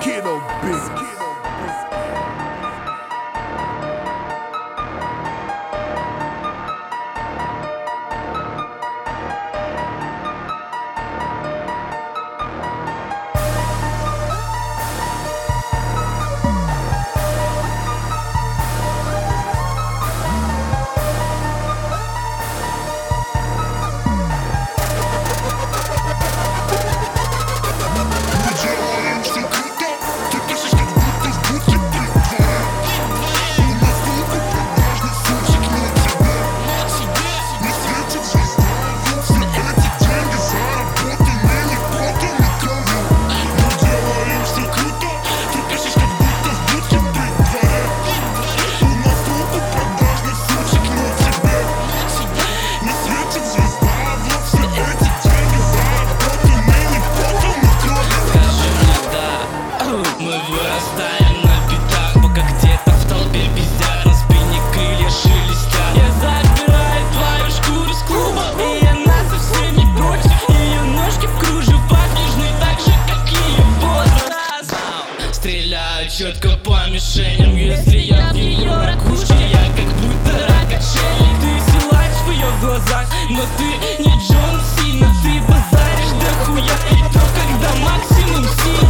Skin a bitch. Вырастаем на битах Пока где-то в толпе пиздят На спине крылья шелестят Я забираю твою шкуру с клуба И она совсем не против Ее ножки в кружевах нежны так же, как ее возраст Стреляю четко по мишеням Если я в ее ракушке. Я как будто рак отшельник Ты силач в ее глазах Но ты не Джон Сина. Ты базаришь до хуя И то, когда максимум синий